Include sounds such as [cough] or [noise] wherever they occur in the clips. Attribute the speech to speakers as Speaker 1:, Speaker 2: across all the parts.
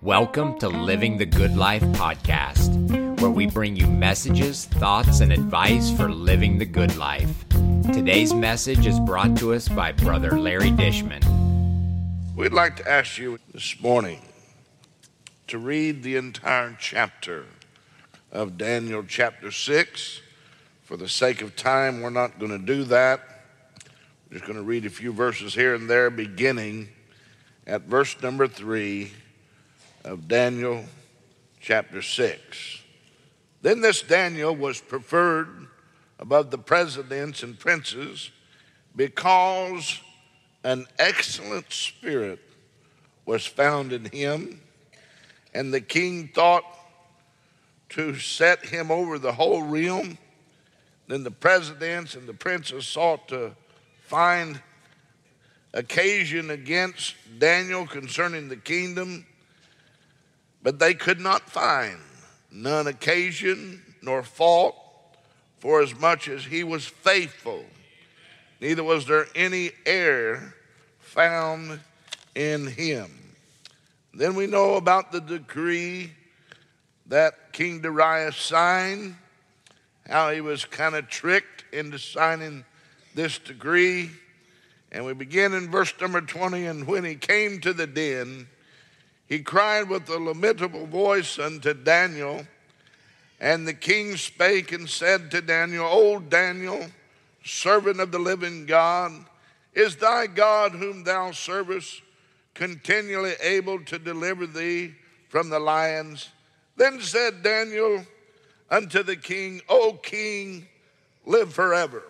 Speaker 1: Welcome to Living the Good Life podcast, where we bring you messages, thoughts, and advice for living the good life. Today's message is brought to us by Brother Larry Dishman.
Speaker 2: We'd like to ask you this morning to read the entire chapter of Daniel, chapter 6. For the sake of time, we're not going to do that. We're just going to read a few verses here and there, beginning at verse number 3 of Daniel chapter 6. Then this Daniel was preferred above the presidents and princes because an excellent spirit was found in him, and the king thought to set him over the whole realm. Then the presidents and the princes sought to find occasion against Daniel concerning the kingdom, but they could not find none occasion nor fault, for as much as he was faithful, neither was there any error found in him. Then we know about the decree that King Darius signed, how he was kind of tricked into signing this decree. And we begin in verse number 20. And when he came to the den, he cried with a lamentable voice unto Daniel. And the king spake and said to Daniel, O Daniel, servant of the living God, is thy God whom thou servest continually able to deliver thee from the lions? Then said Daniel unto the king, O king, live forever.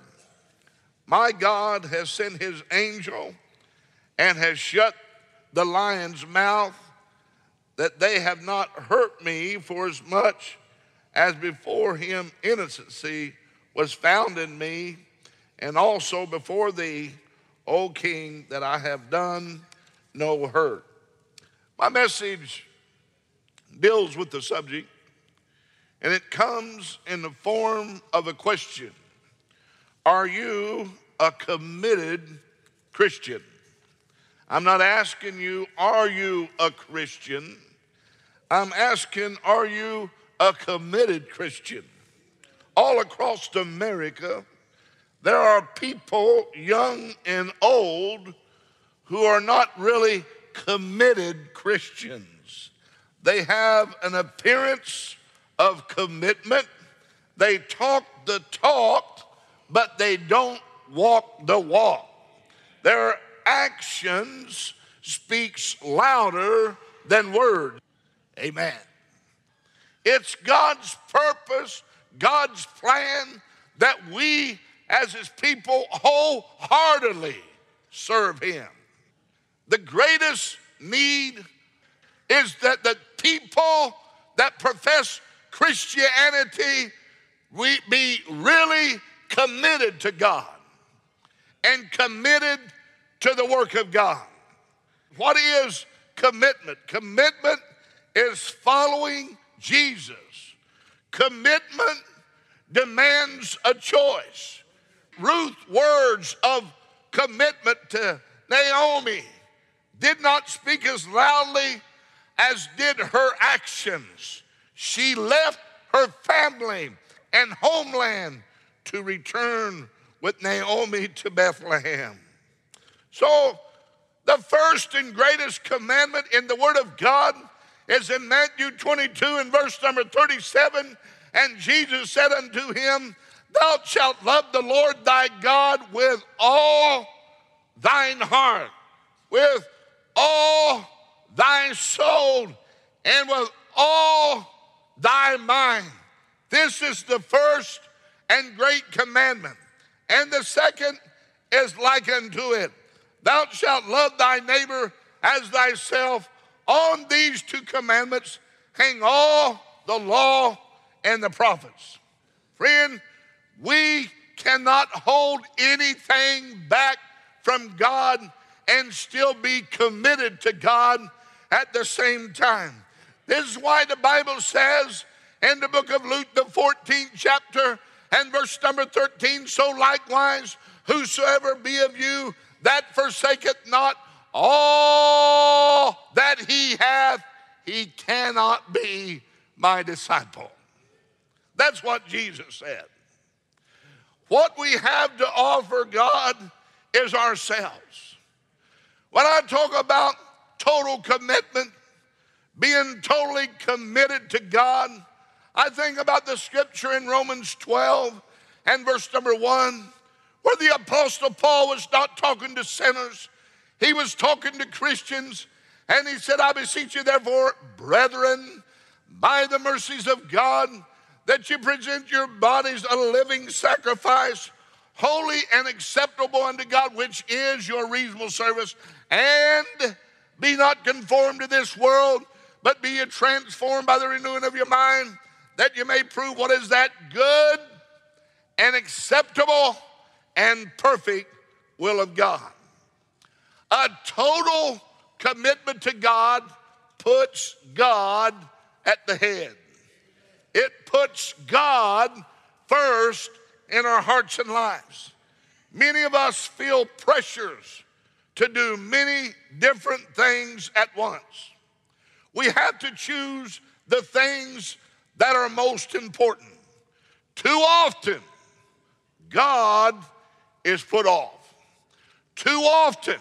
Speaker 2: My God has sent his angel and has shut the lion's mouth that they have not hurt me for as much as before him innocency was found in me and also before thee, O king, that I have done no hurt. My message deals with the subject and it comes in the form of a question. Are you a committed Christian? I'm not asking you, are you a Christian? I'm asking, are you a committed Christian? All across America, there are people, young and old, who are not really committed Christians. They have an appearance of commitment. They talk the talk, but they don't walk the walk. Their actions speaks louder than words. Amen. It's God's purpose, God's plan that we as his people wholeheartedly serve him. The greatest need is that the people that profess Christianity we be really committed to God and committed to the work of God. What is commitment? Commitment is following Jesus. Commitment demands a choice. Ruth's words of commitment to Naomi did not speak as loudly as did her actions. She left her family and homeland to return with Naomi to Bethlehem. So, the first and greatest commandment in the Word of God is in Matthew 22 and verse number 37. And Jesus said unto him, Thou shalt love the Lord thy God with all thine heart, with all thy soul, and with all thy mind. This is the first and great commandment. And the second is like unto it Thou shalt love thy neighbor as thyself. On these two commandments hang all the law and the prophets. Friend, we cannot hold anything back from God and still be committed to God at the same time. This is why the Bible says in the book of Luke, the 14th chapter, and verse number 13 so likewise, whosoever be of you that forsaketh not all that he hath, he cannot be my disciple. That's what Jesus said. What we have to offer God is ourselves. When I talk about total commitment, being totally committed to God, I think about the scripture in Romans 12 and verse number one, where the Apostle Paul was not talking to sinners, he was talking to Christians, and he said, I beseech you, therefore, brethren, by the mercies of God, that you present your bodies a living sacrifice, holy and acceptable unto God, which is your reasonable service, and be not conformed to this world, but be ye transformed by the renewing of your mind, that you may prove what is that good and acceptable and perfect will of God. A total commitment to God puts God at the head. It puts God first in our hearts and lives. Many of us feel pressures to do many different things at once. We have to choose the things that are most important. Too often, God is put off. Too often,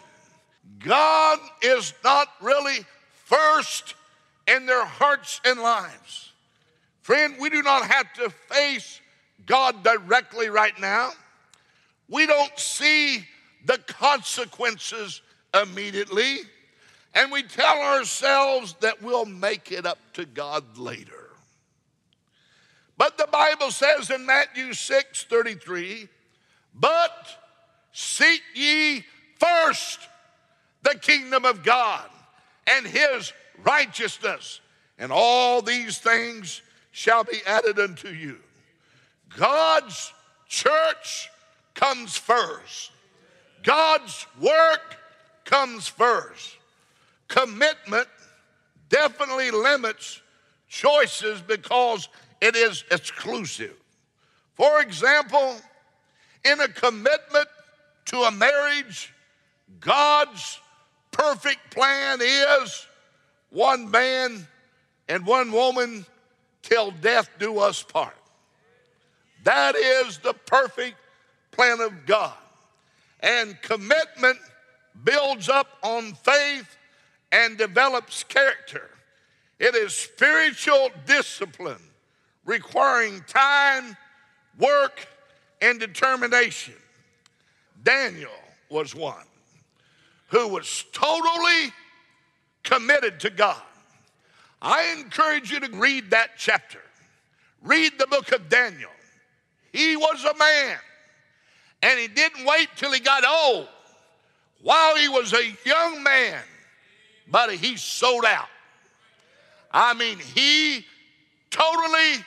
Speaker 2: God is not really first in their hearts and lives. Friend, we do not have to face God directly right now. We don't see the consequences immediately, and we tell ourselves that we'll make it up to God later. But the Bible says in Matthew 6 33, but seek ye first the kingdom of God and his righteousness, and all these things shall be added unto you. God's church comes first. God's work comes first. Commitment definitely limits choices because it is exclusive. For example, in a commitment to a marriage, God's perfect plan is one man and one woman till death do us part. That is the perfect plan of God. And commitment builds up on faith and develops character. It is spiritual discipline requiring time, work, and determination. Daniel was one who was totally committed to God. I encourage you to read that chapter. Read the book of Daniel. He was a man, and he didn't wait till he got old. While he was a young man, but he sold out. I mean, he totally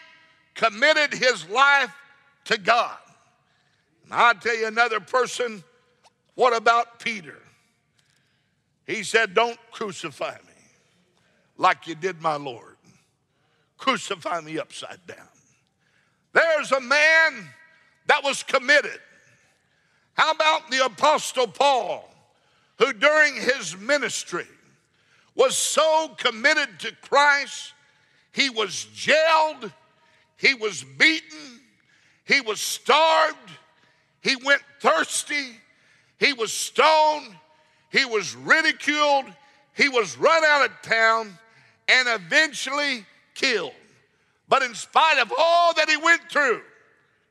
Speaker 2: committed his life to God. And I'll tell you another person, what about Peter? He said, Don't crucify me like you did my Lord. Crucify me upside down. There's a man that was committed. How about the Apostle Paul, who during his ministry was so committed to Christ, he was jailed, he was beaten, he was starved, he went thirsty, he was stoned, he was ridiculed, he was run out of town, and eventually killed. But in spite of all that he went through,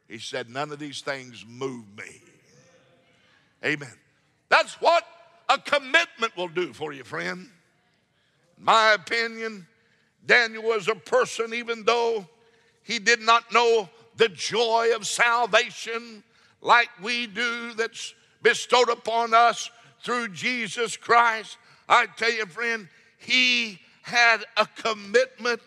Speaker 2: he said, None of these things move me. Amen. That's what a commitment will do for you, friend. In my opinion, Daniel was a person, even though he did not know the joy of salvation like we do, that's bestowed upon us through Jesus Christ. I tell you, friend, he had a commitment,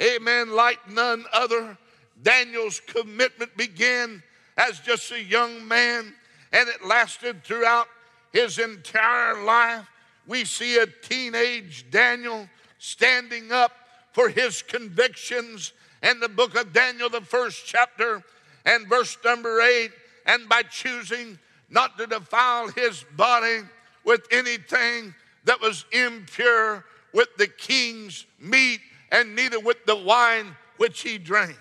Speaker 2: amen, like none other. Daniel's commitment began as just a young man, and it lasted throughout his entire life. We see a teenage Daniel standing up for his convictions in the book of Daniel, the first chapter, and verse number eight, and by choosing not to defile his body with anything that was impure with the king's meat, and neither with the wine which he drank.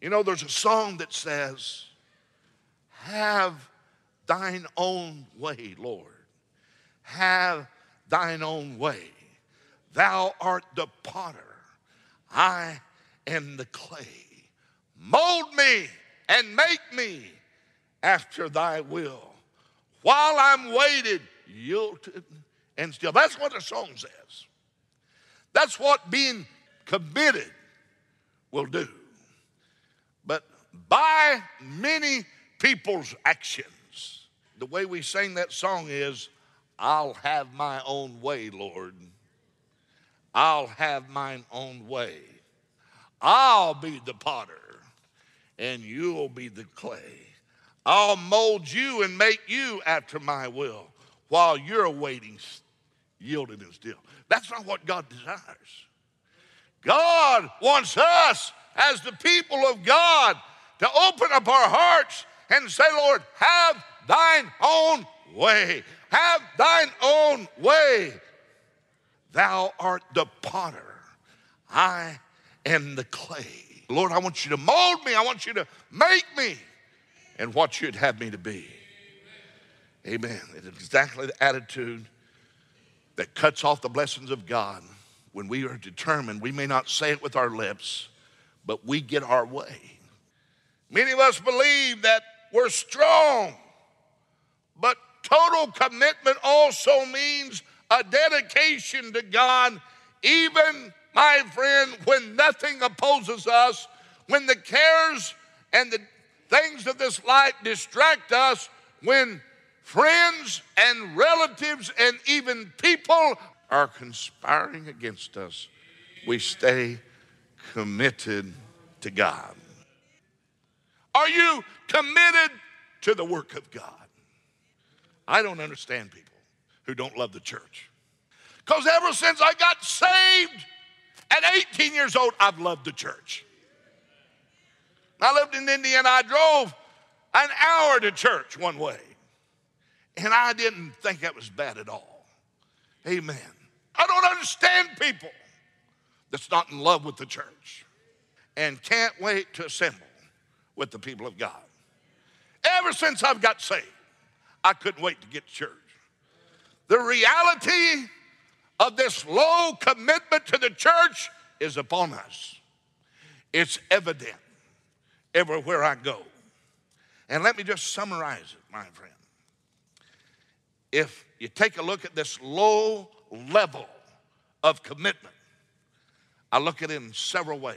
Speaker 2: You know, there's a song that says, Have thine own way, Lord. Have thine own way. Thou art the potter, I am the clay. Mold me and make me after thy will. While I'm waited, yielded and still. That's what the song says. That's what being committed will do. But by many people's actions, the way we sing that song is, I'll have my own way, Lord. I'll have mine own way. I'll be the potter and you'll be the clay. I'll mold you and make you after my will while you're waiting, yielded and still. That's not what God desires. God wants us as the people of God to open up our hearts and say, Lord, have thine own way. Have thine own way. Thou art the potter, I am the clay. Lord, I want you to mold me, I want you to make me and what you'd have me to be. Amen. It's exactly the attitude that cuts off the blessings of God when we are determined. We may not say it with our lips, but we get our way. Many of us believe that we're strong, but total commitment also means a dedication to God, even, my friend, when nothing opposes us, when the cares and the things of this life distract us, when friends and relatives and even people are conspiring against us, we stay committed to God. Are you committed to the work of God? I don't understand people who don't love the church. Because ever since I got saved at 18 years old, I've loved the church. I lived in Indiana. I drove an hour to church one way. And I didn't think that was bad at all. Amen. I don't understand people that's not in love with the church and can't wait to assemble with the people of God. Ever since I've got saved, I couldn't wait to get to church. The reality of this low commitment to the church is upon us. It's evident everywhere I go. And let me just summarize it, my friend. If you take a look at this low level of commitment, I look at it in several ways.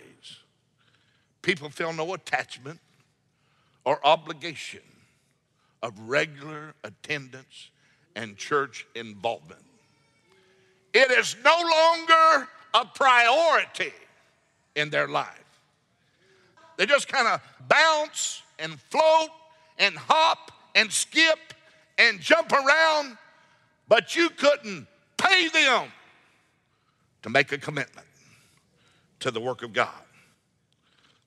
Speaker 2: People feel no attachment or obligation of regular attendance and church involvement. It is no longer a priority in their life. They just kind of bounce and float and hop and skip and jump around, but you couldn't pay them to make a commitment to the work of God.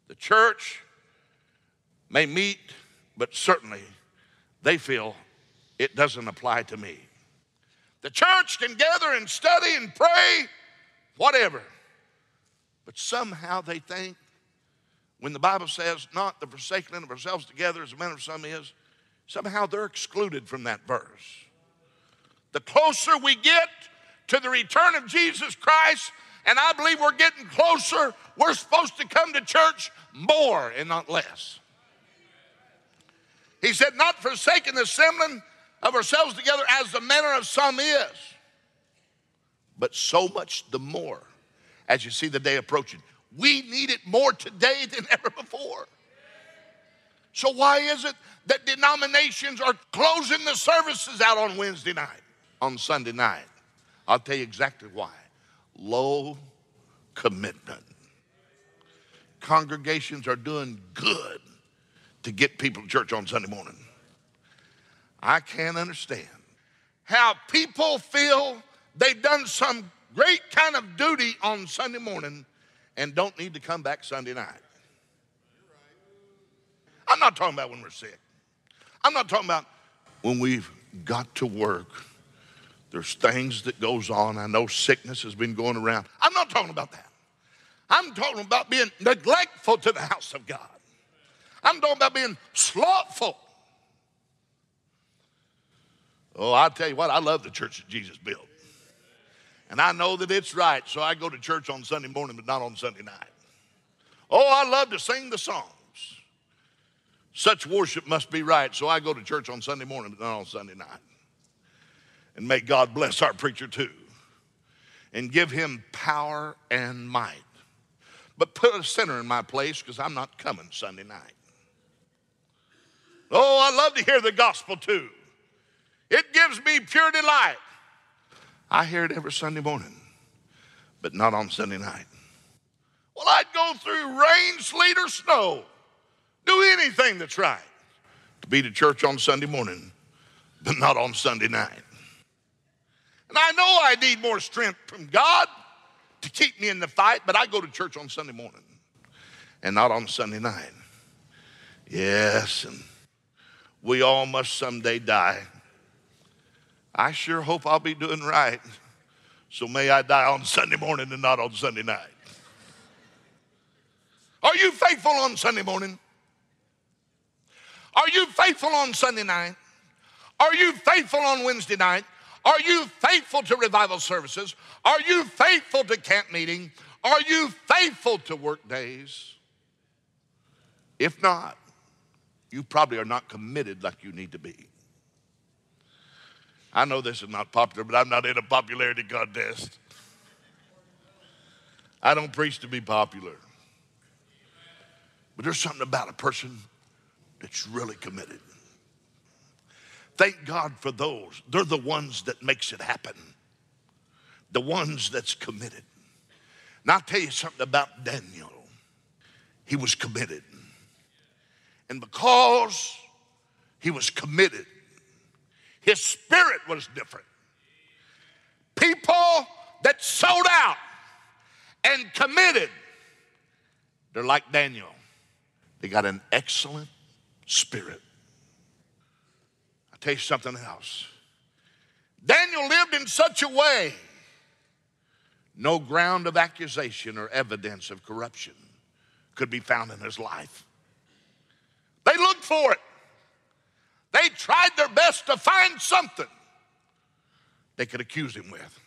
Speaker 2: The church may meet, but certainly they feel it doesn't apply to me. The church can gather and study and pray, whatever. But somehow they think, when the Bible says, not the forsaking of ourselves together as a manner of some is, somehow they're excluded from that verse. The closer we get to the return of Jesus Christ, and I believe we're getting closer, we're supposed to come to church more and not less. He said, not forsaking the assembling of ourselves together as the manner of some is, but so much the more as you see the day approaching. We need it more today than ever before. So, why is it that denominations are closing the services out on Wednesday night, on Sunday night? I'll tell you exactly why. Low commitment. Congregations are doing good to get people to church on Sunday morning. I can't understand how people feel they've done some great kind of duty on Sunday morning and don't need to come back Sunday night. I'm not talking about when we're sick. I'm not talking about when we've got to work. There's things that goes on. I know sickness has been going around. I'm not talking about that. I'm talking about being neglectful to the house of God. I'm talking about being slothful. Oh, I'll tell you what, I love the church that Jesus built. And I know that it's right, so I go to church on Sunday morning, but not on Sunday night. Oh, I love to sing the songs. Such worship must be right, so I go to church on Sunday morning, but not on Sunday night. And may God bless our preacher too, and give him power and might. But put a sinner in my place because I'm not coming Sunday night. Oh, I love to hear the gospel too. It gives me pure delight. I hear it every Sunday morning, but not on Sunday night. Well, I'd go through rain, sleet, or snow, do anything that's right to be to church on Sunday morning, but not on Sunday night. And I know I need more strength from God to keep me in the fight, but I go to church on Sunday morning and not on Sunday night. Yes, and we all must someday die. I sure hope I'll be doing right. So may I die on Sunday morning and not on Sunday night. Are you faithful on Sunday morning? Are you faithful on Sunday night? Are you faithful on Wednesday night? Are you faithful to revival services? Are you faithful to camp meeting? Are you faithful to work days? If not, you probably are not committed like you need to be. I know this is not popular, but I'm not in a popularity contest. I don't preach to be popular. But there's something about a person that's really committed. Thank God for those. They're the ones that makes it happen. The ones that's committed. Now I'll tell you something about Daniel. He was committed. And because he was committed, his spirit was different. People that sold out and committed, they're like Daniel. They got an excellent spirit. I'll tell you something else. Daniel lived in such a way, no ground of accusation or evidence of corruption could be found in his life. They looked for it. They tried their best to find something they could accuse him with.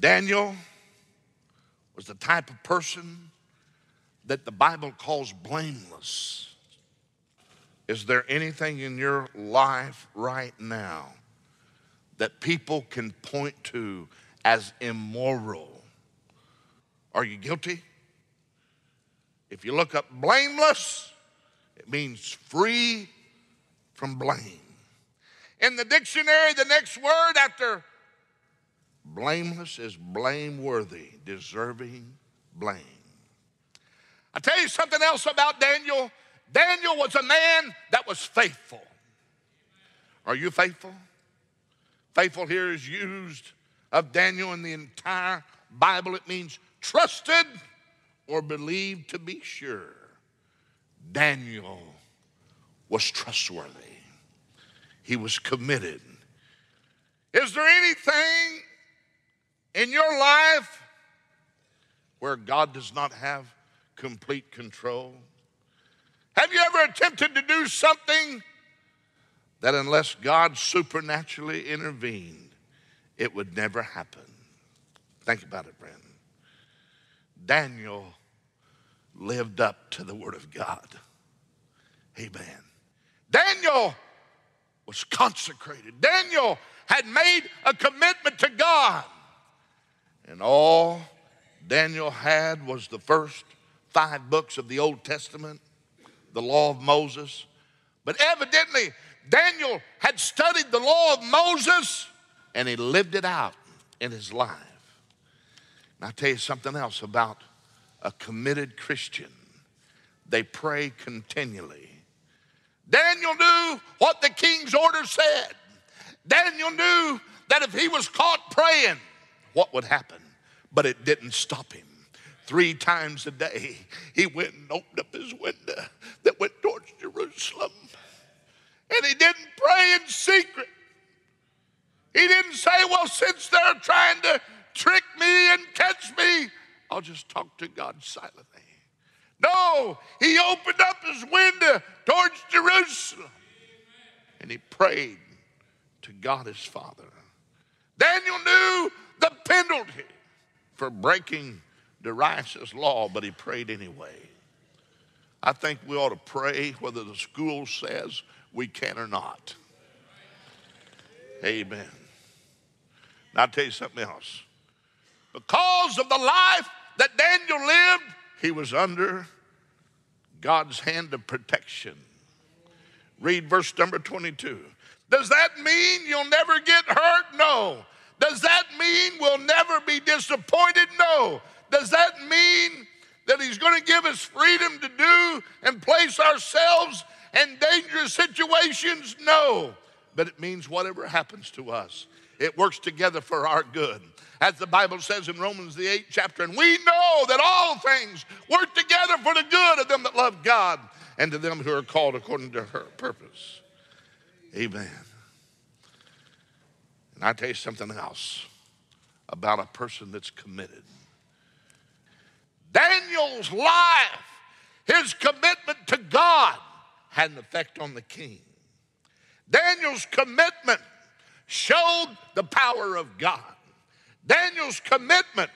Speaker 2: Daniel was the type of person that the Bible calls blameless. Is there anything in your life right now that people can point to as immoral? Are you guilty? If you look up blameless, it means free from blame. In the dictionary, the next word after blameless is blameworthy, deserving blame. I tell you something else about Daniel. Daniel was a man that was faithful. Are you faithful? Faithful here is used of Daniel in the entire Bible. It means trusted or believed to be sure. Daniel was trustworthy he was committed. Is there anything in your life where God does not have complete control? Have you ever attempted to do something that, unless God supernaturally intervened, it would never happen? Think about it, friend. Daniel lived up to the Word of God. Amen. Daniel was consecrated. Daniel had made a commitment to God. And all Daniel had was the first five books of the Old Testament, the law of Moses. But evidently, Daniel had studied the law of Moses and he lived it out in his life. And I'll tell you something else about a committed Christian. They pray continually. Daniel knew what the king's order said. Daniel knew that if he was caught praying, what would happen? But it didn't stop him. Three times a day, he went and opened up his window that went towards Jerusalem. And he didn't pray in secret. He didn't say, well, since they're trying to trick me and catch me, I'll just talk to God silently. No, he opened up his window towards Jerusalem and he prayed to God his Father. Daniel knew the penalty for breaking Darius' law, but he prayed anyway. I think we ought to pray whether the school says we can or not. Amen. Now I'll tell you something else. Because of the life that Daniel lived, he was under God's hand of protection. Read verse number 22. Does that mean you'll never get hurt? No. Does that mean we'll never be disappointed? No. Does that mean that He's going to give us freedom to do and place ourselves in dangerous situations? No. But it means whatever happens to us, it works together for our good. As the Bible says in Romans, the eighth chapter, and we know that all things work together for the good of them that love God and to them who are called according to her purpose. Amen. And I tell you something else about a person that's committed. Daniel's life, his commitment to God, had an effect on the king. Daniel's commitment showed the power of God. Daniel's commitment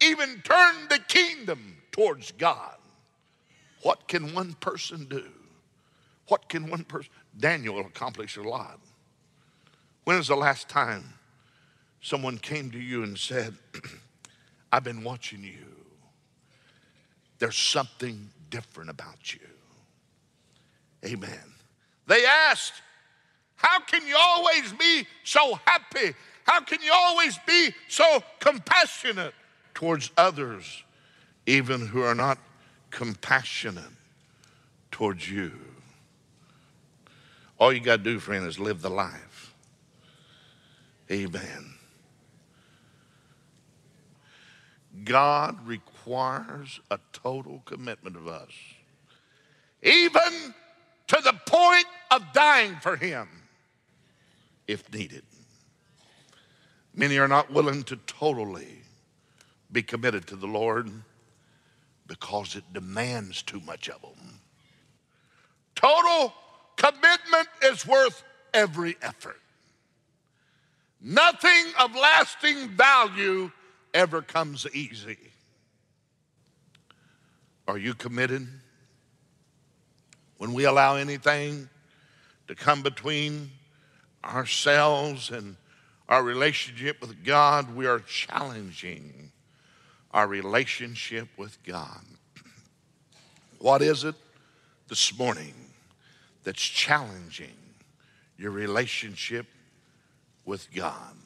Speaker 2: even turned the kingdom towards God. What can one person do? What can one person? Daniel accomplished a lot. When was the last time someone came to you and said, [clears throat] I've been watching you? There's something different about you. Amen. They asked, How can you always be so happy? How can you always be so compassionate towards others, even who are not compassionate towards you? All you got to do, friend, is live the life. Amen. God requires a total commitment of us, even to the point of dying for Him if needed. Many are not willing to totally be committed to the Lord because it demands too much of them. Total commitment is worth every effort. Nothing of lasting value ever comes easy. Are you committed? When we allow anything to come between ourselves and our relationship with God, we are challenging our relationship with God. [clears throat] What is it this morning that's challenging your relationship with God?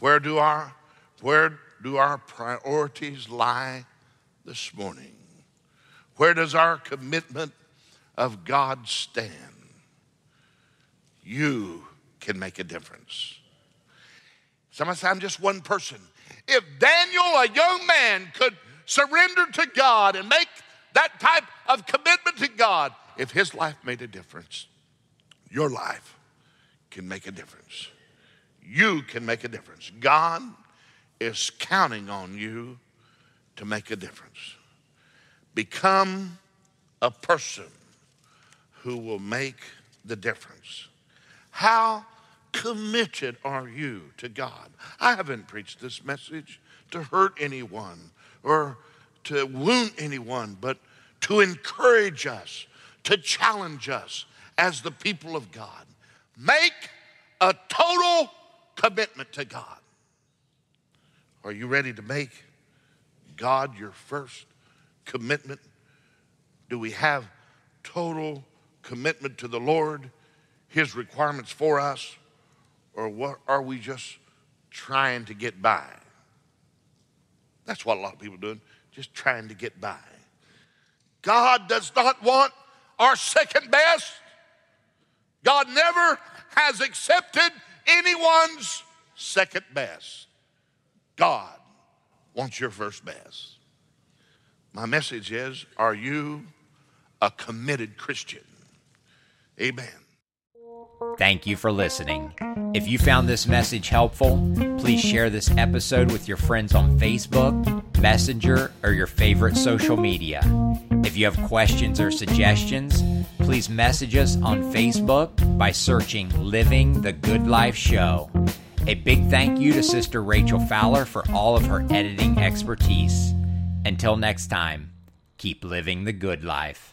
Speaker 2: Where do our where do our priorities lie this morning? Where does our commitment of God stand? You can make a difference. Somebody say, I'm just one person. If Daniel, a young man, could surrender to God and make that type of commitment to God, if his life made a difference, your life can make a difference. You can make a difference. God is counting on you to make a difference. Become a person who will make the difference. How committed are you to God? I haven't preached this message to hurt anyone or to wound anyone, but to encourage us, to challenge us as the people of God. Make a total commitment to God. Are you ready to make God your first commitment? Do we have total commitment to the Lord, His requirements for us? Or what are we just trying to get by? That's what a lot of people are doing, just trying to get by. God does not want our second best. God never has accepted anyone's second best. God wants your first best. My message is Are you a committed Christian? Amen.
Speaker 1: Thank you for listening. If you found this message helpful, please share this episode with your friends on Facebook, Messenger, or your favorite social media. If you have questions or suggestions, please message us on Facebook by searching Living the Good Life Show. A big thank you to Sister Rachel Fowler for all of her editing expertise. Until next time, keep living the good life.